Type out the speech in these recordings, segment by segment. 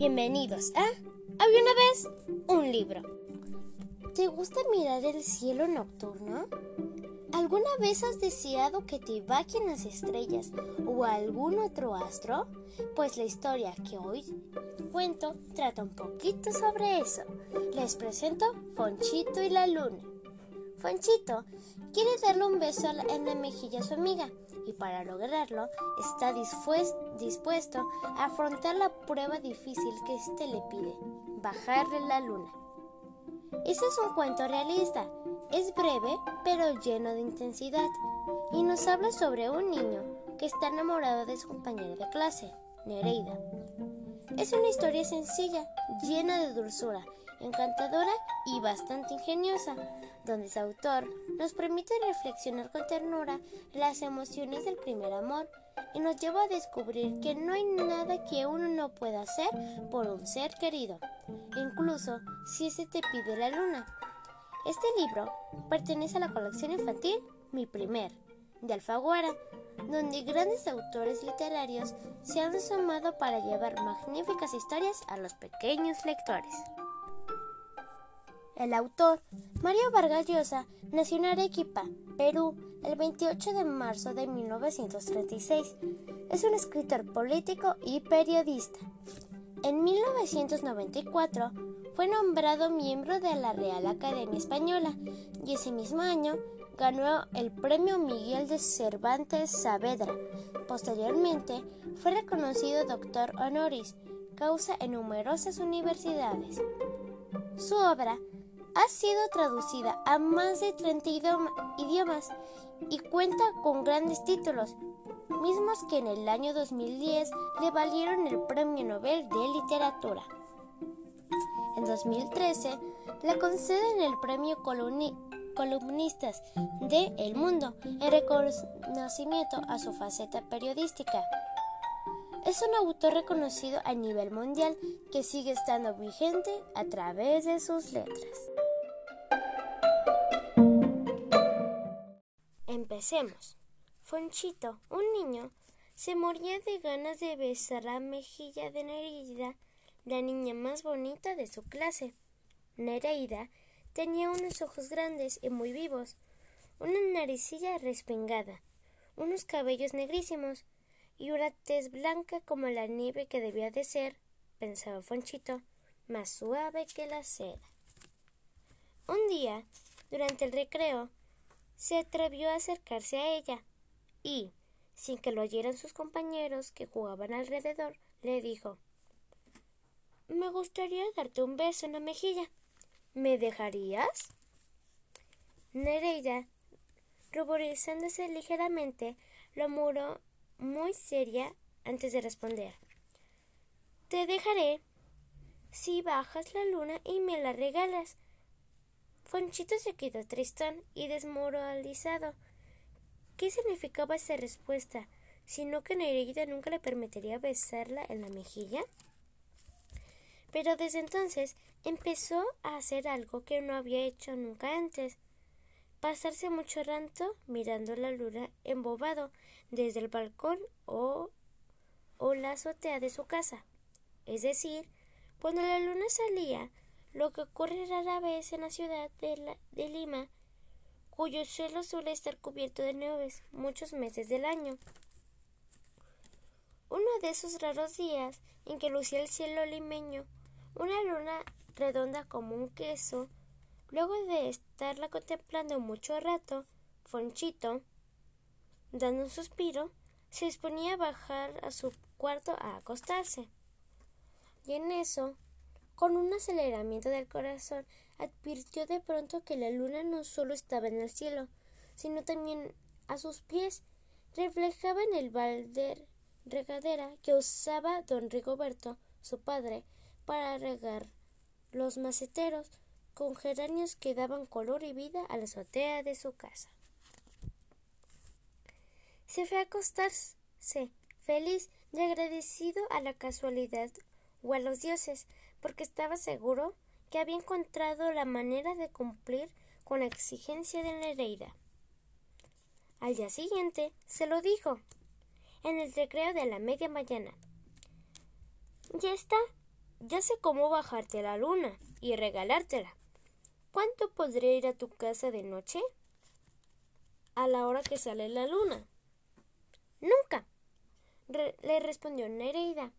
Bienvenidos a Había una vez un libro. ¿Te gusta mirar el cielo nocturno? ¿Alguna vez has deseado que te bajen las estrellas o algún otro astro? Pues la historia que hoy cuento trata un poquito sobre eso. Les presento Fonchito y la Luna. Fonchito quiere darle un beso en la mejilla a su amiga y para lograrlo está dispuesto a afrontar la prueba difícil que éste le pide, bajarle la luna. Ese es un cuento realista, es breve pero lleno de intensidad y nos habla sobre un niño que está enamorado de su compañera de clase, Nereida. Es una historia sencilla, llena de dulzura encantadora y bastante ingeniosa, donde su autor nos permite reflexionar con ternura las emociones del primer amor y nos lleva a descubrir que no hay nada que uno no pueda hacer por un ser querido, incluso si ese te pide la luna. Este libro pertenece a la colección infantil Mi Primer, de Alfaguara, donde grandes autores literarios se han sumado para llevar magníficas historias a los pequeños lectores. El autor, Mario Vargas Llosa, nació en Arequipa, Perú, el 28 de marzo de 1936. Es un escritor político y periodista. En 1994 fue nombrado miembro de la Real Academia Española y ese mismo año ganó el Premio Miguel de Cervantes Saavedra. Posteriormente fue reconocido doctor honoris causa en numerosas universidades. Su obra ha sido traducida a más de 30 idiomas y cuenta con grandes títulos, mismos que en el año 2010 le valieron el Premio Nobel de Literatura. En 2013 le conceden el Premio Columnistas de El Mundo en reconocimiento a su faceta periodística. Es un autor reconocido a nivel mundial que sigue estando vigente a través de sus letras. Empecemos. Fonchito, un niño, se moría de ganas de besar la mejilla de Nereida, la niña más bonita de su clase. Nereida tenía unos ojos grandes y muy vivos, una naricilla respingada, unos cabellos negrísimos y una tez blanca como la nieve que debía de ser, pensaba Fonchito, más suave que la seda. Un día, durante el recreo, se atrevió a acercarse a ella y, sin que lo oyeran sus compañeros que jugaban alrededor, le dijo Me gustaría darte un beso en la mejilla. ¿Me dejarías? Nereida, ruborizándose ligeramente, lo muró muy seria antes de responder. Te dejaré si bajas la luna y me la regalas, Fonchito se quedó tristón y desmoralizado. ¿Qué significaba esa respuesta? ¿Sino que Nereida nunca le permitiría besarla en la mejilla? Pero desde entonces empezó a hacer algo que no había hecho nunca antes. Pasarse mucho rato mirando la luna embobado desde el balcón o, o la azotea de su casa. Es decir, cuando la luna salía, lo que ocurre rara vez en la ciudad de, de Lima, cuyo suelo suele estar cubierto de nubes muchos meses del año. Uno de esos raros días en que lucía el cielo limeño, una luna redonda como un queso, luego de estarla contemplando mucho rato, Fonchito, dando un suspiro, se disponía a bajar a su cuarto a acostarse. Y en eso con un aceleramiento del corazón, advirtió de pronto que la luna no solo estaba en el cielo, sino también a sus pies, reflejaba en el balde regadera que usaba don Rigoberto, su padre, para regar los maceteros con geranios que daban color y vida a la azotea de su casa. Se fue a acostarse, feliz y agradecido a la casualidad o a los dioses, porque estaba seguro que había encontrado la manera de cumplir con la exigencia de Nereida. Al día siguiente se lo dijo, en el recreo de la media mañana. Ya está, Ya sé cómo bajarte a la luna y regalártela. ¿Cuánto podré ir a tu casa de noche? A la hora que sale la luna. Nunca, le respondió Nereida.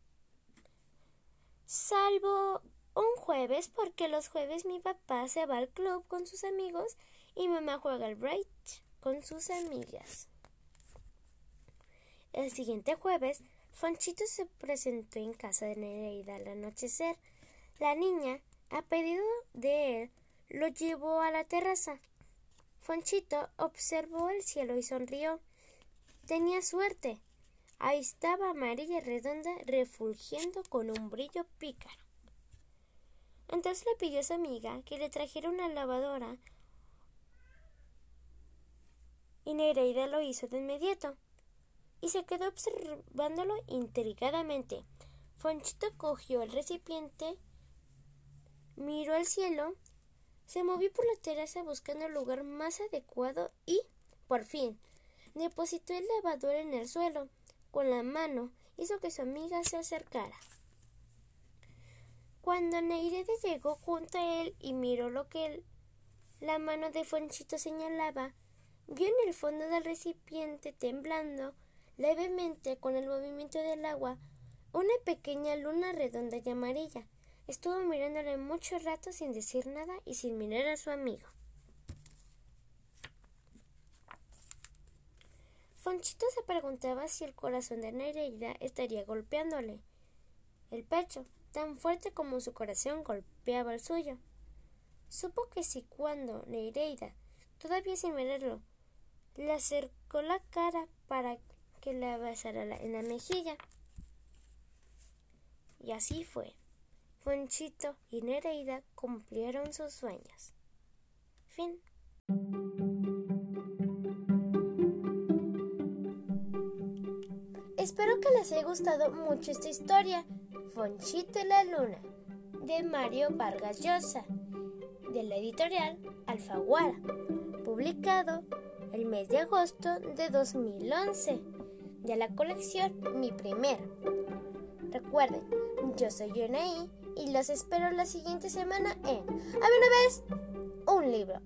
Salvo un jueves, porque los jueves mi papá se va al club con sus amigos y mamá juega al bridge con sus amigas. El siguiente jueves, Fonchito se presentó en casa de Nereida al anochecer. La niña, a pedido de él, lo llevó a la terraza. Fonchito observó el cielo y sonrió. Tenía suerte. Ahí estaba amarilla redonda, refulgiendo con un brillo pícaro. Entonces le pidió a su amiga que le trajera una lavadora y Nereida lo hizo de inmediato y se quedó observándolo intrigadamente. Fonchito cogió el recipiente, miró al cielo, se movió por la terraza buscando el lugar más adecuado y, por fin, depositó el lavador en el suelo. Con la mano hizo que su amiga se acercara. Cuando Neirede llegó junto a él y miró lo que la mano de Fonchito señalaba, vio en el fondo del recipiente temblando levemente con el movimiento del agua una pequeña luna redonda y amarilla. Estuvo mirándole mucho rato sin decir nada y sin mirar a su amigo. Fonchito se preguntaba si el corazón de Nereida estaría golpeándole el pecho, tan fuerte como su corazón golpeaba el suyo. Supo que si cuando Nereida, todavía sin mirarlo, le acercó la cara para que le besara en la mejilla. Y así fue. Fonchito y Nereida cumplieron sus sueños. Fin. Espero que les haya gustado mucho esta historia. Fonchito y la Luna, de Mario Vargas Llosa, de la editorial Alfaguara, publicado el mes de agosto de 2011, de la colección Mi Primer. Recuerden, yo soy Yonaí y los espero la siguiente semana en Había una vez un libro.